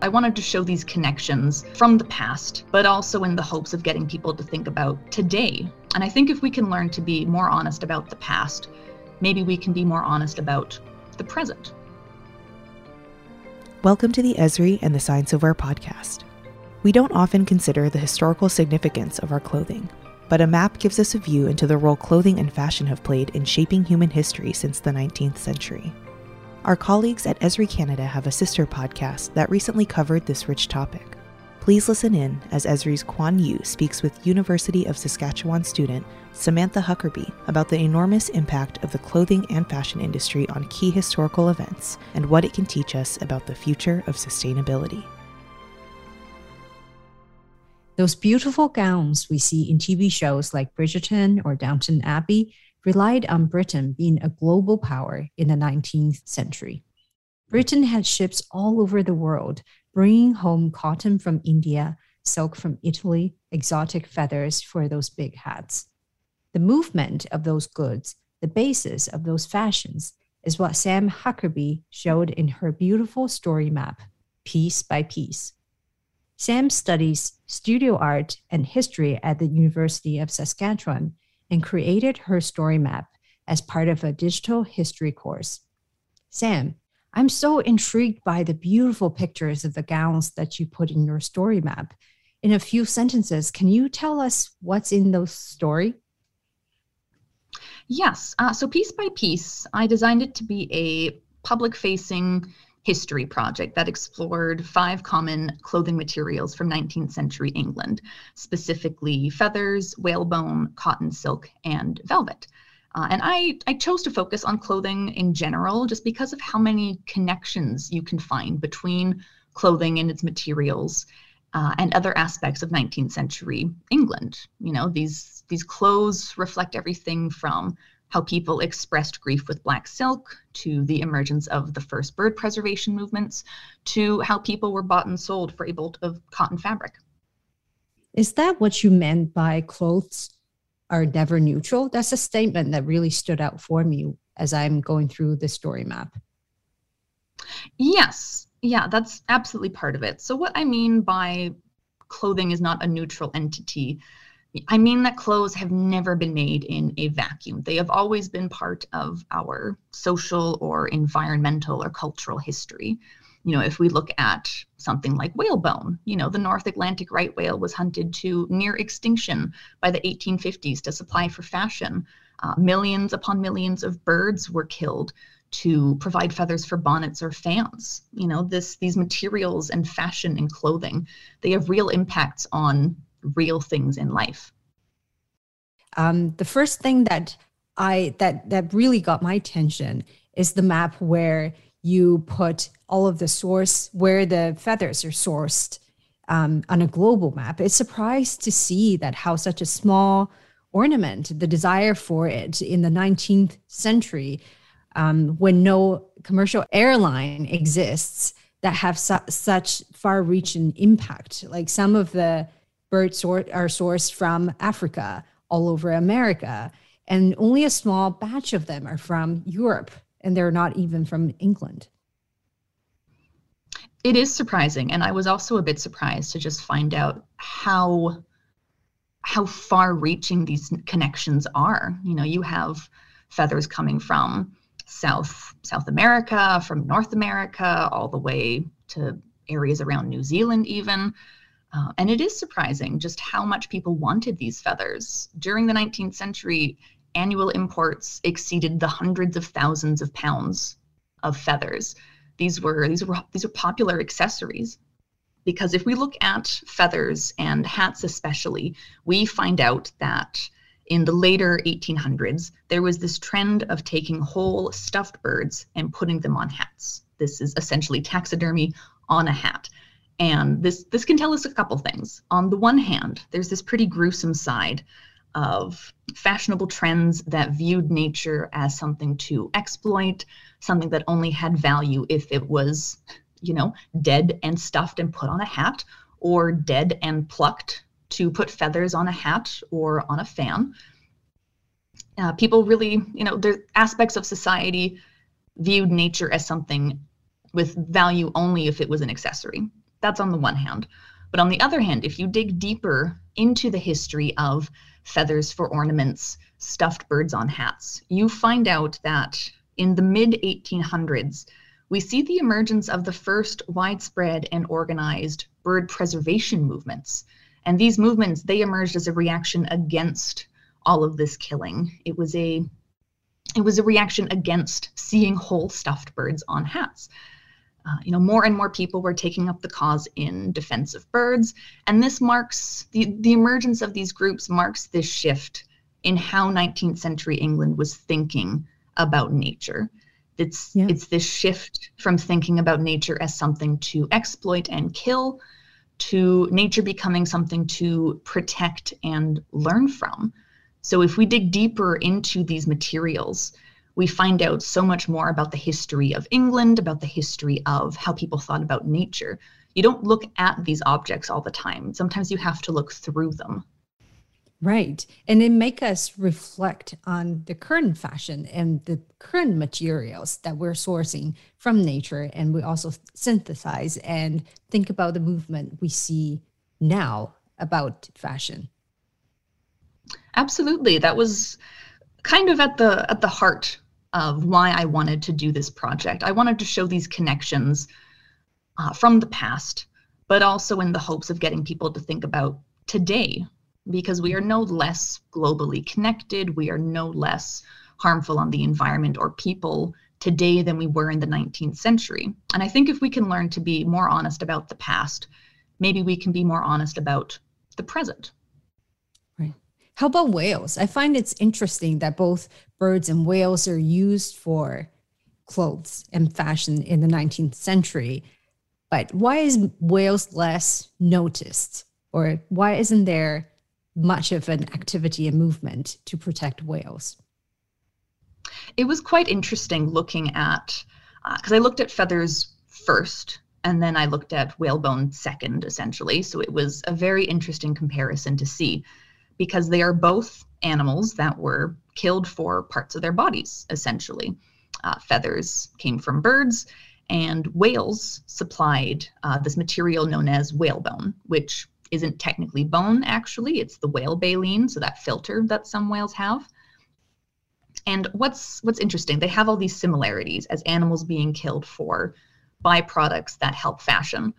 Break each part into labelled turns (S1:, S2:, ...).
S1: I wanted to show these connections from the past, but also in the hopes of getting people to think about today. And I think if we can learn to be more honest about the past, maybe we can be more honest about the present.
S2: Welcome to the Esri and the Science of Where podcast. We don't often consider the historical significance of our clothing, but a map gives us a view into the role clothing and fashion have played in shaping human history since the 19th century. Our colleagues at Esri Canada have a sister podcast that recently covered this rich topic. Please listen in as Esri's Kwan Yu speaks with University of Saskatchewan student Samantha Huckerby about the enormous impact of the clothing and fashion industry on key historical events and what it can teach us about the future of sustainability.
S3: Those beautiful gowns we see in TV shows like Bridgerton or Downton Abbey relied on Britain being a global power in the 19th century. Britain had ships all over the world, bringing home cotton from India, silk from Italy, exotic feathers for those big hats. The movement of those goods, the basis of those fashions, is what Sam Huckerby showed in her beautiful story map, Piece by Piece. Sam studies studio art and history at the University of Saskatchewan and created her story map as part of a digital history course. Sam, I'm so intrigued by the beautiful pictures of the gowns that you put in your story map. In a few sentences, can you tell us what's in those story?
S1: Yes. Uh, so piece by piece, I designed it to be a public facing history project that explored five common clothing materials from 19th century England, specifically feathers, whalebone, cotton, silk, and velvet. Uh, and I, I chose to focus on clothing in general just because of how many connections you can find between clothing and its materials uh, and other aspects of 19th century England. You know, these these clothes reflect everything from how people expressed grief with black silk, to the emergence of the first bird preservation movements, to how people were bought and sold for a bolt of cotton fabric.
S3: Is that what you meant by clothes are never neutral? That's a statement that really stood out for me as I'm going through the story map.
S1: Yes. Yeah, that's absolutely part of it. So, what I mean by clothing is not a neutral entity I mean that clothes have never been made in a vacuum. They have always been part of our social or environmental or cultural history. You know, if we look at something like whalebone, you know, the North Atlantic right whale was hunted to near extinction by the 1850s to supply for fashion. Uh, millions upon millions of birds were killed to provide feathers for bonnets or fans. You know, this these materials and fashion and clothing, they have real impacts on real things in life?
S3: Um, the first thing that I that that really got my attention is the map where you put all of the source where the feathers are sourced um, on a global map. It's surprised to see that how such a small ornament, the desire for it in the 19th century, um, when no commercial airline exists, that have su- such far-reaching impact. Like some of the birds are sourced from Africa, all over America, and only a small batch of them are from Europe, and they're not even from England.
S1: It is surprising, and I was also a bit surprised to just find out how how far-reaching these connections are. You know, you have feathers coming from South South America, from North America, all the way to areas around New Zealand, even. Uh, and it is surprising just how much people wanted these feathers. During the 19th century, annual imports exceeded the hundreds of thousands of pounds of feathers. These were these were these are popular accessories. Because if we look at feathers and hats especially, we find out that in the later 1800s, there was this trend of taking whole stuffed birds and putting them on hats. This is essentially taxidermy on a hat. And this this can tell us a couple things. On the one hand, there's this pretty gruesome side of fashionable trends that viewed nature as something to exploit, something that only had value if it was, you know, dead and stuffed and put on a hat, or dead and plucked to put feathers on a hat or on a fan. Uh, people really, you know, there aspects of society viewed nature as something with value only if it was an accessory that's on the one hand. But on the other hand, if you dig deeper into the history of feathers for ornaments, stuffed birds on hats, you find out that in the mid 1800s, we see the emergence of the first widespread and organized bird preservation movements. And these movements, they emerged as a reaction against all of this killing. It was a it was a reaction against seeing whole stuffed birds on hats. Uh, you know, more and more people were taking up the cause in defense of birds, and this marks the, the emergence of these groups marks this shift in how 19th century England was thinking about nature. It's yeah. it's this shift from thinking about nature as something to exploit and kill to nature becoming something to protect and learn from. So if we dig deeper into these materials, we find out so much more about the history of England, about the history of how people thought about nature. You don't look at these objects all the time. Sometimes you have to look through them.
S3: Right. And it make us reflect on the current fashion and the current materials that we're sourcing from nature. And we also synthesize and think about the movement we see now about fashion.
S1: Absolutely. That was kind of at the at the heart of why I wanted to do this project. I wanted to show these connections uh, from the past, but also in the hopes of getting people to think about today, because we are no less globally connected, we are no less harmful on the environment or people today than we were in the 19th century. And I think if we can learn to be more honest about the past, maybe we can be more honest about the present.
S3: How about whales? I find it's interesting that both birds and whales are used for clothes and fashion in the 19th century. But why is whales less noticed? Or why isn't there much of an activity and movement to protect whales?
S1: It was quite interesting looking at, because uh, I looked at feathers first and then I looked at whalebone second, essentially. So it was a very interesting comparison to see because they are both animals that were killed for parts of their bodies, essentially. Uh, feathers came from birds, and whales supplied uh, this material known as whalebone, which isn't technically bone, actually. It's the whale baleen, so that filter that some whales have. And what's what's interesting, they have all these similarities as animals being killed for byproducts that help fashion.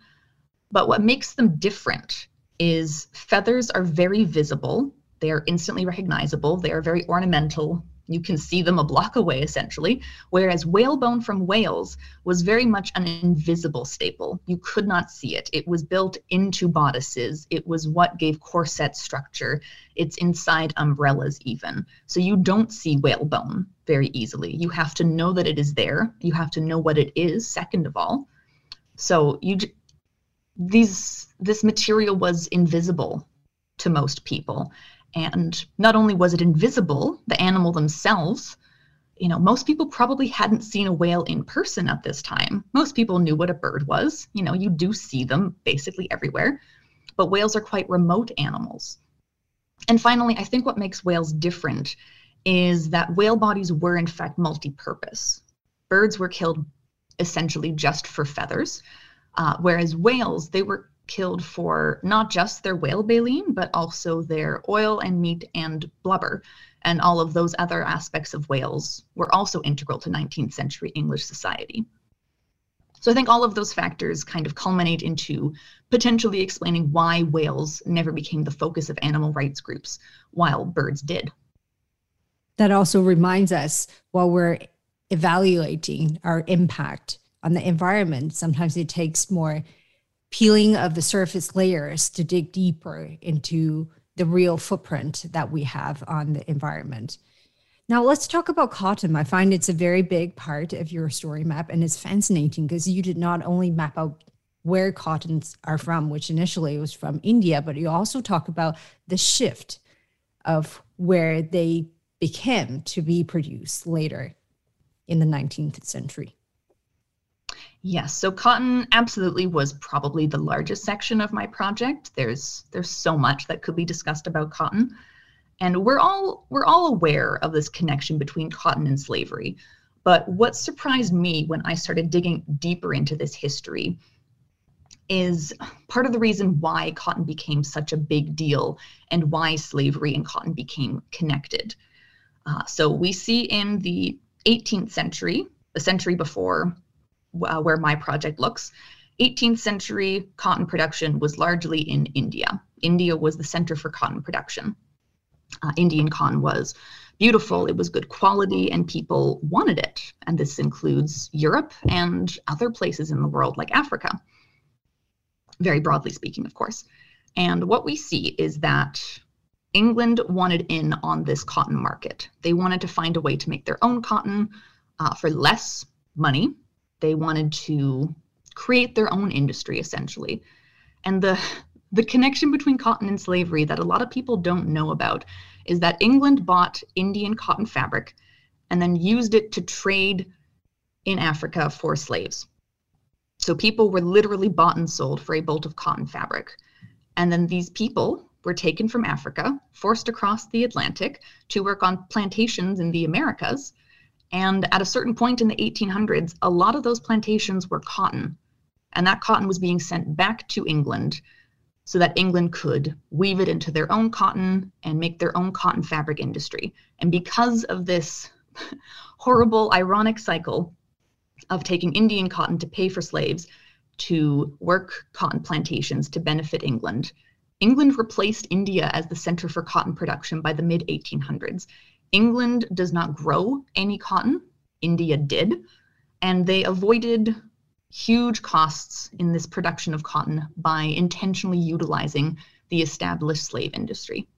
S1: But what makes them different is feathers are very visible. They are instantly recognizable. They are very ornamental. You can see them a block away, essentially. Whereas whalebone from whales was very much an invisible staple. You could not see it. It was built into bodices. It was what gave corset structure. It's inside umbrellas, even. So you don't see whalebone very easily. You have to know that it is there. You have to know what it is, second of all. So you these this material was invisible to most people. And not only was it invisible the animal themselves you know most people probably hadn't seen a whale in person at this time. Most people knew what a bird was. You know you do see them basically everywhere. But whales are quite remote animals. And finally i think what makes whales different is that whale bodies were in fact multi-purpose. Birds were killed essentially just for feathers uh, whereas whales, they were killed for not just their whale baleen, but also their oil and meat and blubber. And all of those other aspects of whales were also integral to 19th century English society. So I think all of those factors kind of culminate into potentially explaining why whales never became the focus of animal rights groups while birds did.
S3: That also reminds us while we're evaluating our impact on the environment, sometimes it takes more peeling of the surface layers to dig deeper into the real footprint that we have on the environment. Now, let's talk about cotton. I find it's a very big part of your story map, and it's fascinating because you did not only map out where cottons are from, which initially was from India, but you also talk about the shift of where they became to be produced later in the 19th century.
S1: Yes, so cotton absolutely was probably the largest section of my project. There's there's so much that could be discussed about cotton. And we're all we're all aware of this connection between cotton and slavery. But what surprised me when I started digging deeper into this history is part of the reason why cotton became such a big deal and why slavery and cotton became connected. Uh, so we see in the 18th century, the century before uh, where my project looks, 18th century cotton production was largely in India. India was the center for cotton production. Uh, Indian cotton was beautiful, it was good quality, and people wanted it. And this includes Europe and other places in the world like Africa, very broadly speaking, of course. And what we see is that England wanted in on this cotton market. They wanted to find a way to make their own cotton uh, for less money. They wanted to create their own industry essentially. And the the connection between cotton and slavery that a lot of people don't know about is that England bought Indian cotton fabric and then used it to trade in Africa for slaves. So people were literally bought and sold for a bolt of cotton fabric. And then these people were taken from Africa, forced across the Atlantic to work on plantations in the Americas. And at a certain point in the 1800s, a lot of those plantations were cotton. And that cotton was being sent back to England so that England could weave it into their own cotton and make their own cotton fabric industry. And because of this horrible, ironic cycle of taking Indian cotton to pay for slaves to work cotton plantations to benefit England, England replaced India as the center for cotton production by the mid 1800s. England does not grow any cotton, India did, and they avoided huge costs in this production of cotton by intentionally utilizing the established slave industry.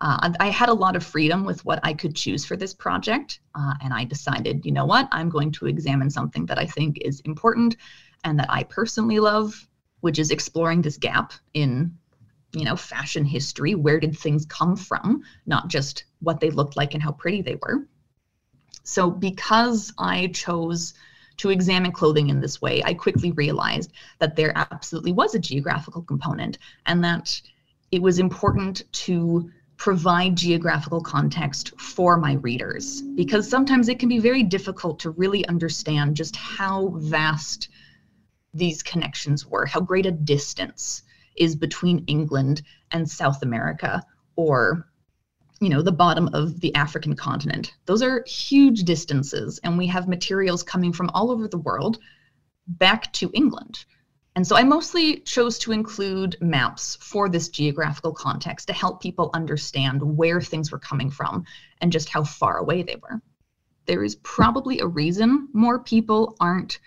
S1: Uh, I had a lot of freedom with what I could choose for this project, uh, and I decided, you know what, I'm going to examine something that I think is important and that I personally love, which is exploring this gap in, you know, fashion history. Where did things come from, not just what they looked like and how pretty they were. So, because I chose to examine clothing in this way, I quickly realized that there absolutely was a geographical component and that it was important to provide geographical context for my readers because sometimes it can be very difficult to really understand just how vast these connections were, how great a distance is between England and South America or you know, the bottom of the African continent. Those are huge distances, and we have materials coming from all over the world back to England. And so I mostly chose to include maps for this geographical context to help people understand where things were coming from and just how far away they were. There is probably a reason more people aren't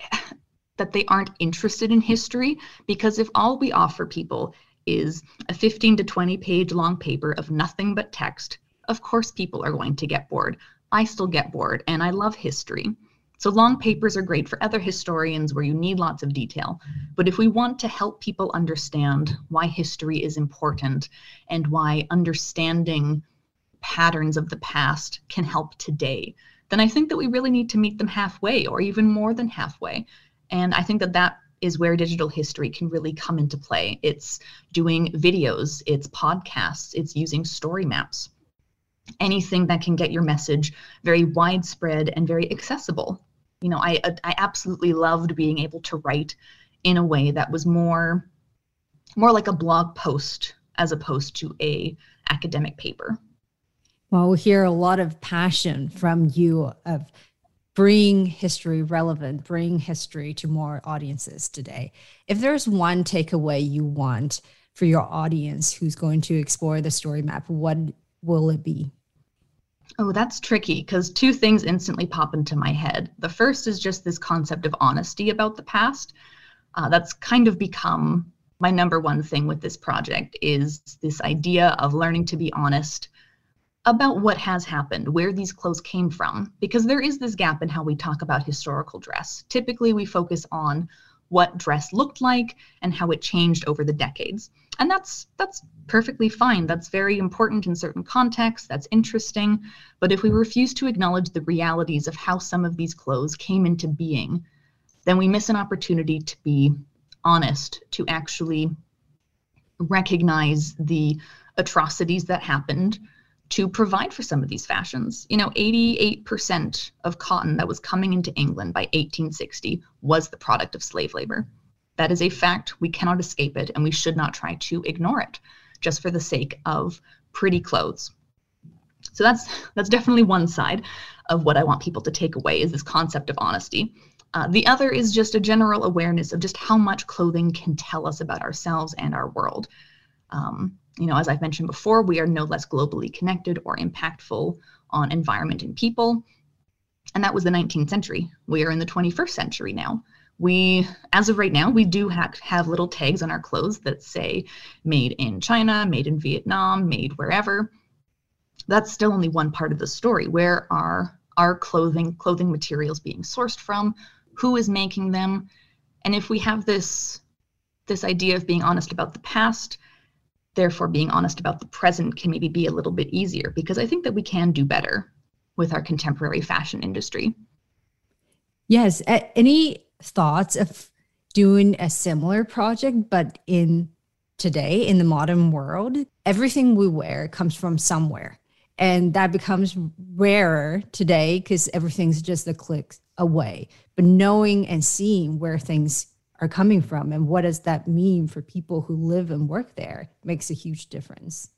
S1: that they aren't interested in history because if all we offer people is a 15 to 20 page long paper of nothing but text, of course people are going to get bored. I still get bored and I love history. So long papers are great for other historians where you need lots of detail. But if we want to help people understand why history is important and why understanding patterns of the past can help today, then I think that we really need to meet them halfway or even more than halfway. And I think that that is where digital history can really come into play. It's doing videos, it's podcasts, it's using story maps. Anything that can get your message very widespread and very accessible. You know, I uh, I absolutely loved being able to write in a way that was more more like a blog post as opposed to a academic paper.
S3: Well, we hear a lot of passion from you of bring history relevant, bring history to more audiences today. If there's one takeaway you want for your audience who's going to explore the story map, what will it be?
S1: Oh, that's tricky because two things instantly pop into my head. The first is just this concept of honesty about the past. Uh, that's kind of become my number one thing with this project is this idea of learning to be honest about what has happened, where these clothes came from, because there is this gap in how we talk about historical dress. Typically, we focus on what dress looked like and how it changed over the decades. And that's that's perfectly fine. That's very important in certain contexts. That's interesting. But if we refuse to acknowledge the realities of how some of these clothes came into being, then we miss an opportunity to be honest, to actually recognize the atrocities that happened, to provide for some of these fashions. You know, 88% of cotton that was coming into England by 1860 was the product of slave labor. That is a fact. We cannot escape it, and we should not try to ignore it just for the sake of pretty clothes. So that's that's definitely one side of what I want people to take away is this concept of honesty. Uh, the other is just a general awareness of just how much clothing can tell us about ourselves and our world. Um, you know, as I've mentioned before, we are no less globally connected or impactful on environment and people. And that was the 19th century. We are in the 21st century now. We, as of right now, we do ha- have little tags on our clothes that say made in China, made in Vietnam, made wherever. That's still only one part of the story. Where are our clothing, clothing materials being sourced from? Who is making them? And if we have this, this idea of being honest about the past, therefore being honest about the present can maybe be a little bit easier because I think that we can do better with our contemporary fashion industry.
S3: Yes. Any thoughts of doing a similar project, but in today, in the modern world, everything we wear comes from somewhere. And that becomes rarer today because everything's just a click away. But knowing and seeing where things are coming from and what does that mean for people who live and work there? Makes a huge difference.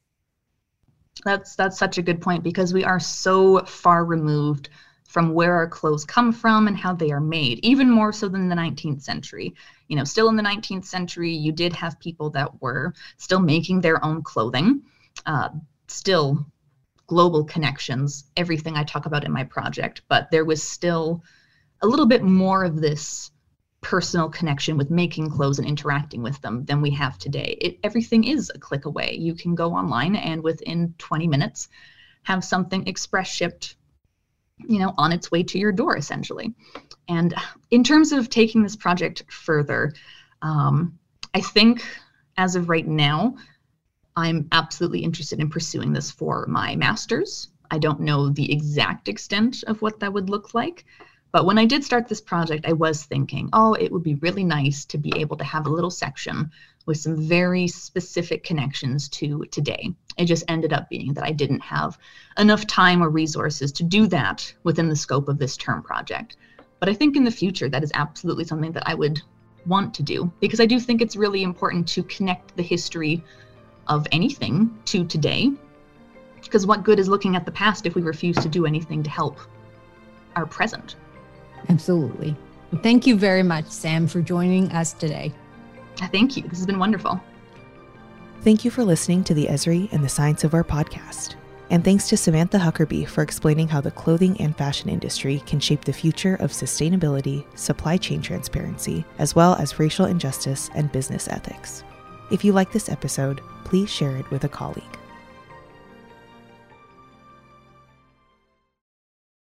S1: That's that's such a good point because we are so far removed from where our clothes come from and how they are made even more so than the 19th century. You know still in the 19th century you did have people that were still making their own clothing uh, still global connections everything i talk about in my project but there was still a little bit more of this personal connection with making clothes and interacting with them than we have today. It, everything is a click away. You can go online and within 20 minutes have something express shipped, you know, on its way to your door essentially. And in terms of taking this project further, um, I think as of right now, I'm absolutely interested in pursuing this for my master's. I don't know the exact extent of what that would look like, but when I did start this project, I was thinking, oh, it would be really nice to be able to have a little section with some very specific connections to today. It just ended up being that I didn't have enough time or resources to do that within the scope of this term project. But I think in the future, that is absolutely something that I would want to do because I do think it's really important to connect the history of anything to today. Because what good is looking at the past if we refuse to do anything to help our present?
S3: Absolutely. Thank you very much, Sam, for joining us today.
S1: Thank you. This has been wonderful.
S2: Thank you for listening to the Esri and the Science of Where podcast. And thanks to Samantha Huckerby for explaining how the clothing and fashion industry can shape the future of sustainability, supply chain transparency, as well as racial injustice and business ethics. If you like this episode, please share it with a colleague.